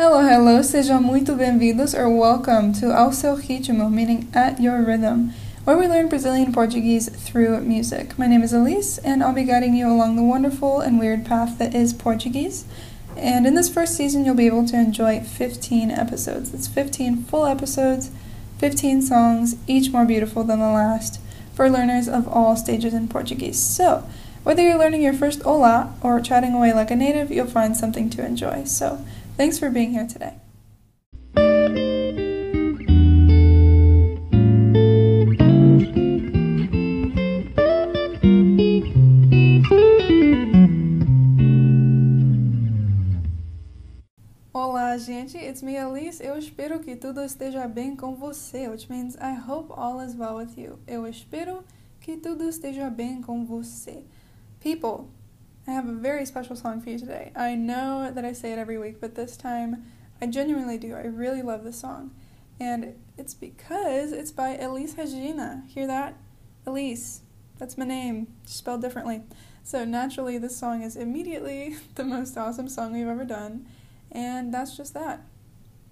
Hello, hello, sejam muito bem-vindos or welcome to Ao Seu Ritmo, meaning at your rhythm, where we learn Brazilian Portuguese through music. My name is Elysse, and I'll be guiding you along the wonderful and weird path that is Portuguese. And in this first season, you'll be able to enjoy 15 episodes. It's 15 full episodes, 15 songs, each more beautiful than the last, for learners of all stages in Portuguese. So, whether you're learning your first olá or chatting away like a native, you'll find something to enjoy. So, Thanks for being here today. Olá, gente. It's me, Alice. Eu espero que tudo esteja bem com você, which means I hope all is well with you. Eu espero que tudo esteja bem com você. People, I have a very special song for you today. I know that I say it every week, but this time I genuinely do. I really love this song. And it's because it's by Elis Regina. Hear that? Elis. That's my name, spelled differently. So naturally, this song is immediately the most awesome song we've ever done. And that's just that.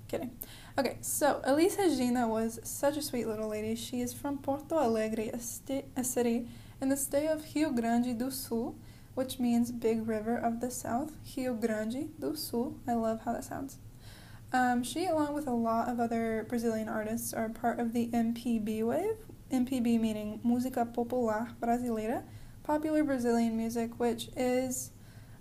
Kidding. Okay, so Elis Regina was such a sweet little lady. She is from Porto Alegre, a, sti- a city in the state of Rio Grande do Sul which means Big River of the South, Rio Grande do Sul. I love how that sounds. Um, she, along with a lot of other Brazilian artists, are part of the MPB wave. MPB meaning Música Popular Brasileira, popular Brazilian music, which is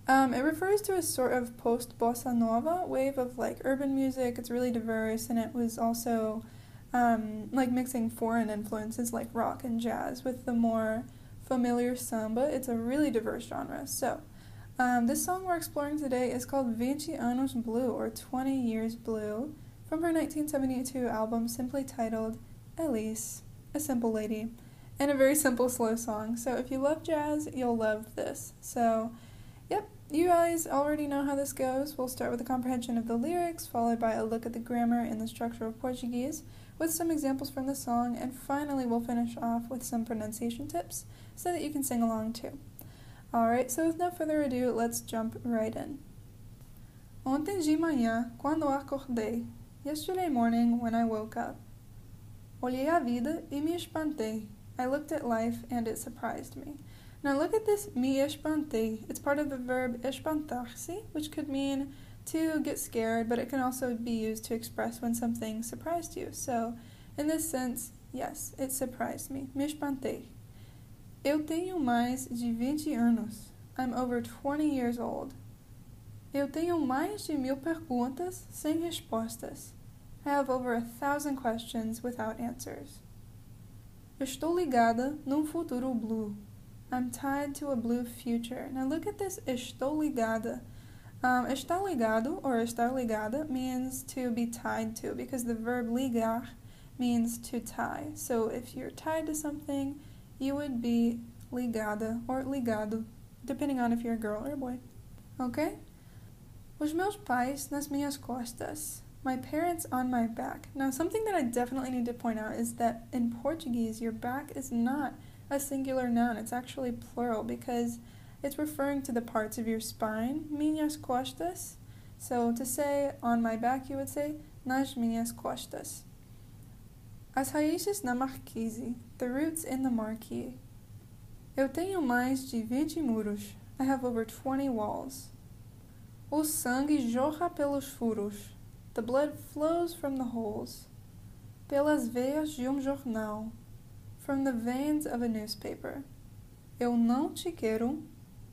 um, it refers to a sort of post bossa nova wave of like urban music. It's really diverse, and it was also um, like mixing foreign influences like rock and jazz with the more familiar samba. It's a really diverse genre. So, um, this song we're exploring today is called Vinte Anos Blue, or 20 Years Blue, from her 1972 album simply titled Elis, a simple lady, and a very simple slow song. So, if you love jazz, you'll love this. So, yep, you guys already know how this goes. We'll start with a comprehension of the lyrics, followed by a look at the grammar and the structure of Portuguese, with some examples from the song, and finally, we'll finish off with some pronunciation tips so that you can sing along too. Alright, so with no further ado, let's jump right in. Ontem de manhã, quando acordei, yesterday morning when I woke up, olhei a vida e me espantei. I looked at life and it surprised me. Now look at this me espantei. It's part of the verb espantar-se, which could mean to get scared, but it can also be used to express when something surprised you. So, in this sense, yes, it surprised me. Me espantei. Eu tenho mais de 20 anos. I'm over 20 years old. Eu tenho mais de mil perguntas sem respostas. I have over a thousand questions without answers. Estou ligada num futuro blue. I'm tied to a blue future. Now look at this estou ligada. Um, estar ligado or estar ligada means to be tied to because the verb ligar means to tie. So if you're tied to something, you would be ligada or ligado, depending on if you're a girl or a boy. Okay? Os meus pais nas minhas costas. My parents on my back. Now, something that I definitely need to point out is that in Portuguese, your back is not a singular noun, it's actually plural because it's referring to the parts of your spine, minhas costas. So to say on my back, you would say nas minhas costas. As raízes na marquise, the roots in the marquee. Eu tenho mais de 20 muros. I have over 20 walls. O sangue jorra pelos furos. The blood flows from the holes. Pelas veias de um jornal. From the veins of a newspaper. Eu não te quero.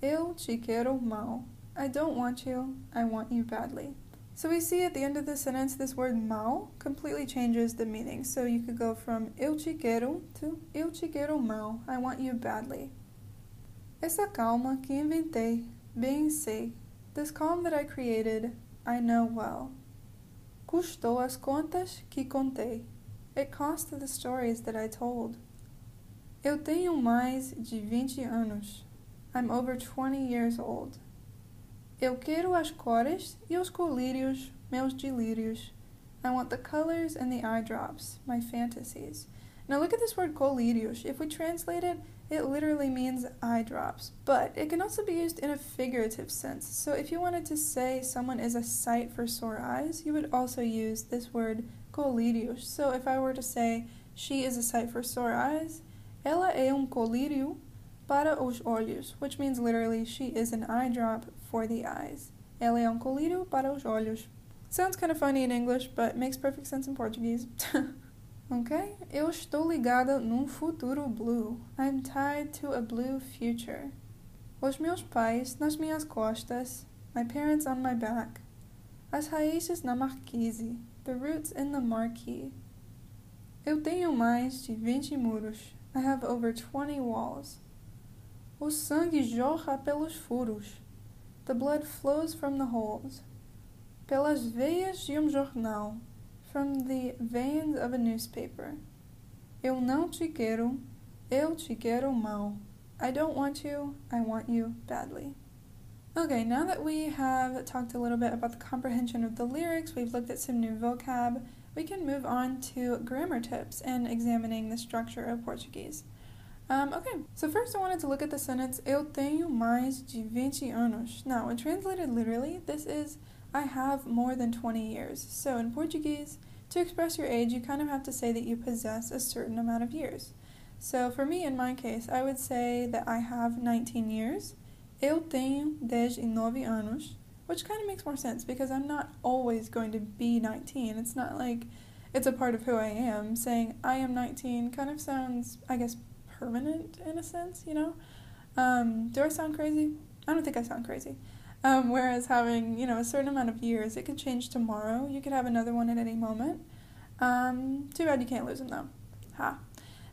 Eu te quero mal. I don't want you. I want you badly. So we see at the end of the sentence this word mal completely changes the meaning. So you could go from eu te quero to eu te quero mal. I want you badly. Essa calma que inventei, bem sei. This calm that I created, I know well. Custou as contas que contei. It cost the stories that I told. Eu tenho mais de 20 anos. I'm over 20 years old. Eu quero as cores e os colírios, meus delírios. I want the colors and the eye drops, my fantasies. Now look at this word colírios. If we translate it, it literally means eye drops, but it can also be used in a figurative sense. So if you wanted to say someone is a sight for sore eyes, you would also use this word colírios. So if I were to say she is a sight for sore eyes, ela é um colírio para os olhos, which means literally she is an eye drop for the eyes. Ela é um colírio para os olhos. Sounds kind of funny in English, but makes perfect sense in Portuguese. ok? Eu estou ligada num futuro blue. I'm tied to a blue future. Os meus pais nas minhas costas. My parents on my back. As raízes na marquise. The roots in the marquee. Eu tenho mais de 20 muros. I have over 20 walls. O sangue jorra pelos furos. The blood flows from the holes pelas veias de um jornal, from the veins of a newspaper. Eu não te quero, eu te quero mal. I don't want you, I want you badly. Okay, now that we have talked a little bit about the comprehension of the lyrics, we've looked at some new vocab, we can move on to grammar tips and examining the structure of Portuguese. Um, okay, so first I wanted to look at the sentence Eu tenho mais de 20 anos. Now, when translated literally, this is I have more than 20 years. So in Portuguese, to express your age, you kind of have to say that you possess a certain amount of years. So for me, in my case, I would say that I have 19 years. Eu tenho 19 anos, which kind of makes more sense because I'm not always going to be 19. It's not like it's a part of who I am. Saying I am 19 kind of sounds, I guess, permanent in a sense, you know? Um, do I sound crazy? I don't think I sound crazy. Um, whereas having, you know, a certain amount of years, it could change tomorrow. You could have another one at any moment. Um, too bad you can't lose them though. Ha.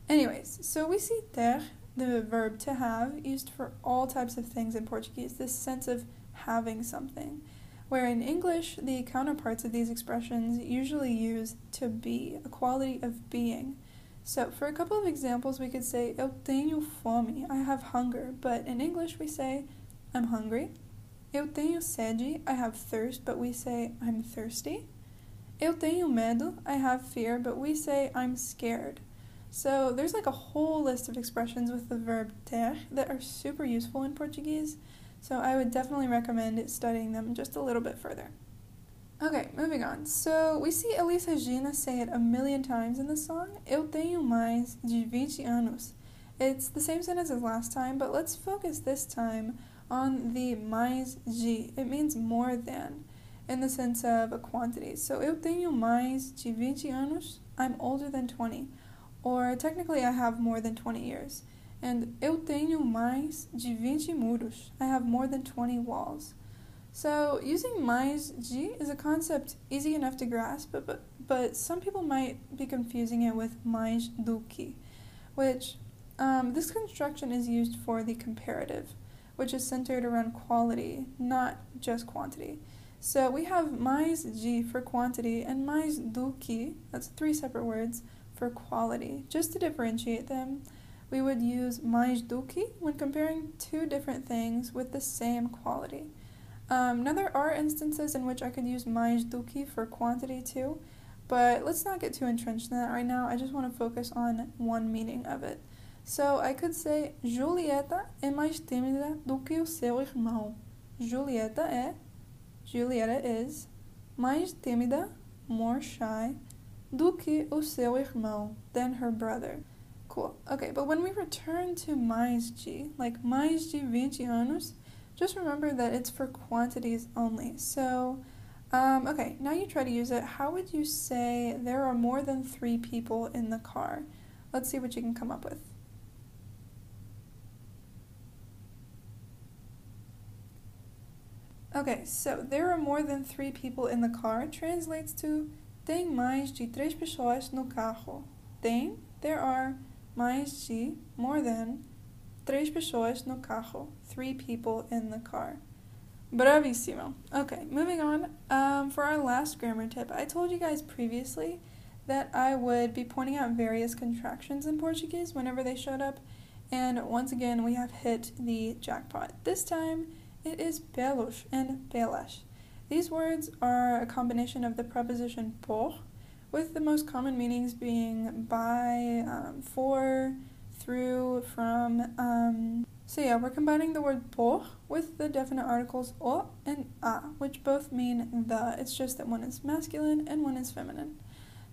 Anyways, so we see ter, the verb to have, used for all types of things in Portuguese, this sense of having something. Where in English, the counterparts of these expressions usually use to be, a quality of being. So, for a couple of examples, we could say, Eu tenho fome, I have hunger, but in English we say, I'm hungry. Eu tenho sede, I have thirst, but we say I'm thirsty. Eu tenho medo, I have fear, but we say I'm scared. So there's like a whole list of expressions with the verb ter that are super useful in Portuguese. So I would definitely recommend studying them just a little bit further. Okay, moving on. So we see Elis Regina say it a million times in the song. Eu tenho mais de 20 anos. It's the same sentence as last time, but let's focus this time on the mais de. It means more than in the sense of a quantity. So eu tenho mais de 20 anos. I'm older than 20. Or technically I have more than 20 years. And eu tenho mais de 20 muros. I have more than 20 walls. So using de is a concept easy enough to grasp, but, but, but some people might be confusing it with que, which um, this construction is used for the comparative which is centered around quality, not just quantity. So we have de for quantity and que, that's three separate words, for quality. Just to differentiate them, we would use que when comparing two different things with the same quality. Um, now there are instances in which I could use que for quantity too, but let's not get too entrenched in that right now. I just want to focus on one meaning of it. So I could say Julieta é mais tímida do que o seu irmão. Julieta é, Julieta is, mais tímida, more shy, do que o seu irmão, than her brother. Cool. Okay, but when we return to mais de, like mais de 20 anos, just remember that it's for quantities only. So, um, okay, now you try to use it. How would you say there are more than three people in the car? Let's see what you can come up with. Okay, so there are more than three people in the car translates to tem mais de três pessoas no carro. Tem, there are, mais de, more than, três pessoas no carro. Three people in the car. Bravissimo. Okay, moving on. Um, for our last grammar tip, I told you guys previously that I would be pointing out various contractions in Portuguese whenever they showed up, and once again, we have hit the jackpot. This time, it is pelos and pelas. These words are a combination of the preposition por, with the most common meanings being by, um, for, through, from. Um, so yeah, we're combining the word por with the definite articles o and a, which both mean the. It's just that one is masculine and one is feminine.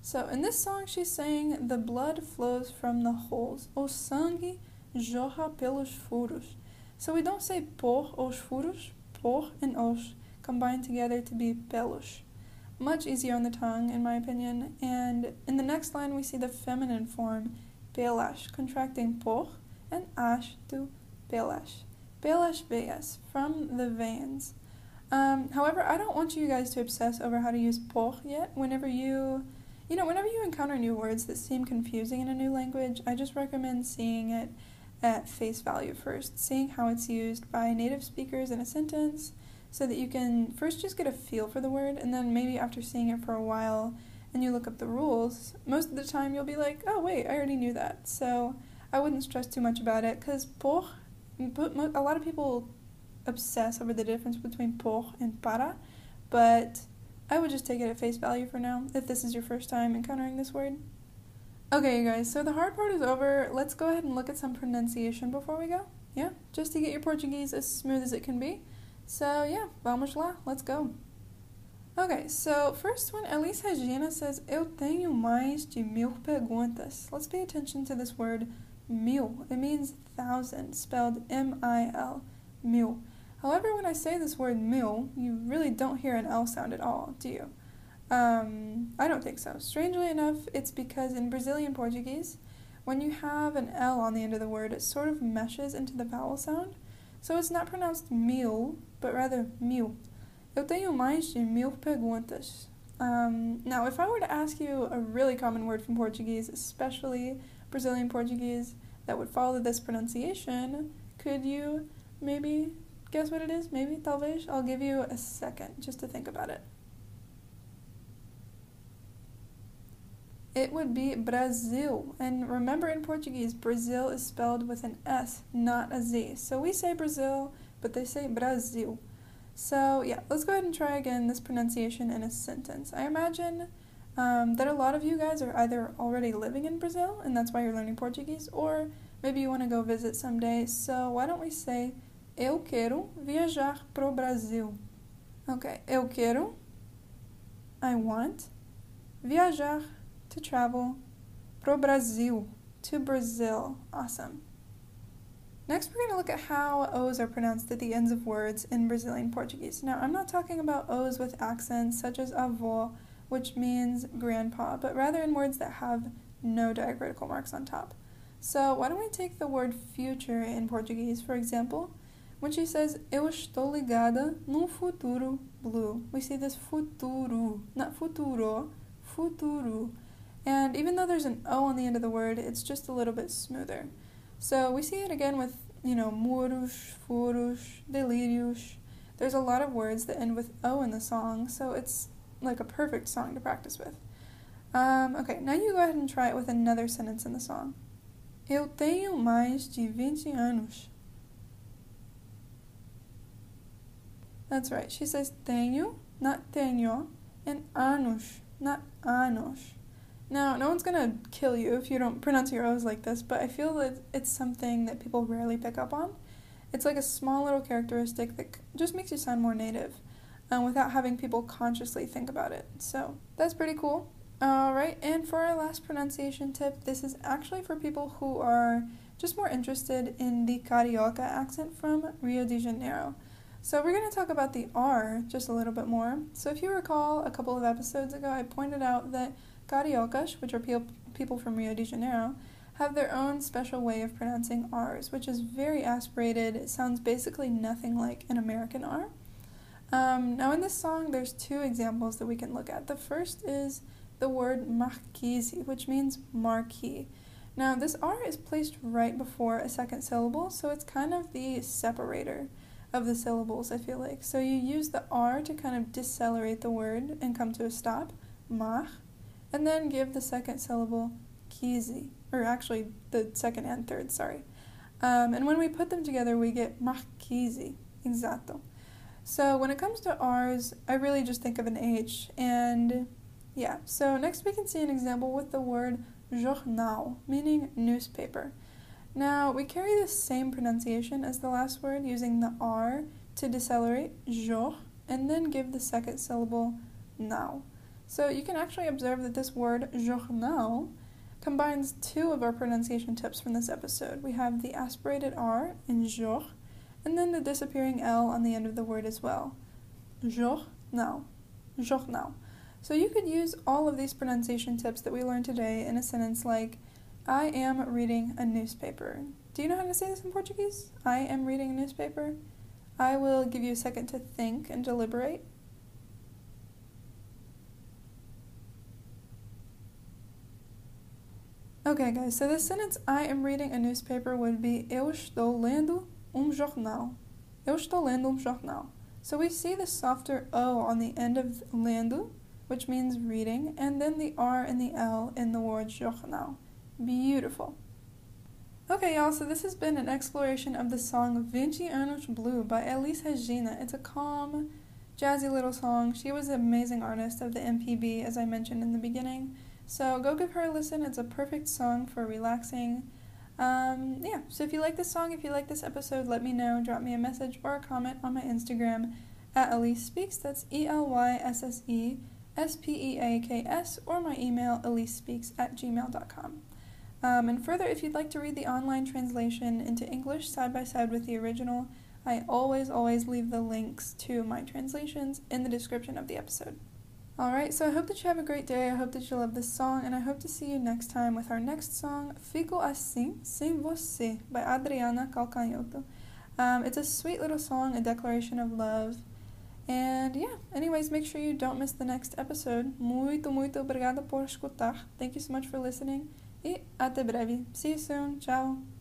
So in this song, she's saying the blood flows from the holes. O sangue jorra pelos furos. So we don't say por os furos, por and os combine together to be pelos. Much easier on the tongue, in my opinion. And in the next line, we see the feminine form, pelas, contracting por and ash to pelas. Pelas veias, from the veins. Um, however, I don't want you guys to obsess over how to use por yet. Whenever you, you know, whenever you encounter new words that seem confusing in a new language, I just recommend seeing it at face value first, seeing how it's used by native speakers in a sentence, so that you can first just get a feel for the word, and then maybe after seeing it for a while and you look up the rules, most of the time you'll be like, oh, wait, I already knew that. So I wouldn't stress too much about it because por, a lot of people obsess over the difference between por and para, but I would just take it at face value for now if this is your first time encountering this word. Okay, you guys, so the hard part is over. Let's go ahead and look at some pronunciation before we go. Yeah, just to get your Portuguese as smooth as it can be. So, yeah, vamos lá, let's go. Okay, so first one, Elis Regina says, Eu tenho mais de mil perguntas. Let's pay attention to this word mil. It means thousand, spelled M I L, mil. However, when I say this word mil, you really don't hear an L sound at all, do you? Um, I don't think so. Strangely enough, it's because in Brazilian Portuguese, when you have an L on the end of the word, it sort of meshes into the vowel sound. So it's not pronounced mil, but rather mil. Eu tenho mais de mil perguntas. Um, now, if I were to ask you a really common word from Portuguese, especially Brazilian Portuguese, that would follow this pronunciation, could you maybe guess what it is? Maybe, talvez? I'll give you a second just to think about it. It would be Brazil. And remember in Portuguese, Brazil is spelled with an S, not a Z. So we say Brazil, but they say Brasil. So yeah, let's go ahead and try again this pronunciation in a sentence. I imagine um, that a lot of you guys are either already living in Brazil, and that's why you're learning Portuguese, or maybe you want to go visit someday. So why don't we say Eu quero viajar pro Brasil? Okay, eu quero, I want, viajar to travel pro Brasil, to Brazil. Awesome. Next, we're going to look at how O's are pronounced at the ends of words in Brazilian Portuguese. Now, I'm not talking about O's with accents such as avô, which means grandpa, but rather in words that have no diacritical marks on top. So, why don't we take the word future in Portuguese, for example? When she says, Eu estou ligada num futuro blue, we see this futuro, not futuro, futuro. And even though there's an O on the end of the word, it's just a little bit smoother. So we see it again with, you know, muros, furos, delírios. There's a lot of words that end with O in the song, so it's like a perfect song to practice with. Um, okay, now you go ahead and try it with another sentence in the song. Eu tenho mais de 20 anos. That's right. She says tenho, not tenho, and anos, not anos. Now, no one's gonna kill you if you don't pronounce your O's like this, but I feel that it's something that people rarely pick up on. It's like a small little characteristic that just makes you sound more native um, without having people consciously think about it. So, that's pretty cool. Alright, and for our last pronunciation tip, this is actually for people who are just more interested in the Carioca accent from Rio de Janeiro. So, we're going to talk about the R just a little bit more. So, if you recall, a couple of episodes ago, I pointed out that Cariocas, which are pe- people from Rio de Janeiro, have their own special way of pronouncing R's, which is very aspirated. It sounds basically nothing like an American R. Um, now, in this song, there's two examples that we can look at. The first is the word marquise, which means marquee. Now, this R is placed right before a second syllable, so it's kind of the separator of the syllables, I feel like. So you use the R to kind of decelerate the word and come to a stop, mar, and then give the second syllable kizi, or actually the second and third, sorry. Um, and when we put them together, we get marquise, exacto. So when it comes to R's, I really just think of an H, and Yeah, so next we can see an example with the word jornal, meaning newspaper. Now, we carry the same pronunciation as the last word using the R to decelerate, jour, and then give the second syllable now. So you can actually observe that this word jornal combines two of our pronunciation tips from this episode. We have the aspirated R in jour, and then the disappearing L on the end of the word as well. Journal. Journal. So you could use all of these pronunciation tips that we learned today in a sentence like, I am reading a newspaper. Do you know how to say this in Portuguese? I am reading a newspaper. I will give you a second to think and deliberate. Okay, guys, so this sentence, I am reading a newspaper, would be Eu estou lendo um jornal. Eu estou lendo um jornal. So we see the softer O on the end of lendo, which means reading, and then the R and the L in the word jornal. Beautiful. Okay, y'all, so this has been an exploration of the song Vinte Anos Blue by Elis Regina. It's a calm, jazzy little song. She was an amazing artist of the MPB, as I mentioned in the beginning. So go give her a listen. It's a perfect song for relaxing. Um, yeah, so if you like this song, if you like this episode, let me know. Drop me a message or a comment on my Instagram at Elysse Speaks. That's E L Y S S E S P E A K S, or my email, elyssespeaks at gmail.com. Um, and further, if you'd like to read the online translation into English side by side with the original, I always, always leave the links to my translations in the description of the episode. Alright, so I hope that you have a great day. I hope that you love this song, and I hope to see you next time with our next song, Fico Assim Sem Você, by Adriana Calcanhotto. Um, it's a sweet little song, a declaration of love. And yeah, anyways, make sure you don't miss the next episode. Muito, muito obrigada por escutar. Thank you so much for listening. E até breve. See you soon. Ciao.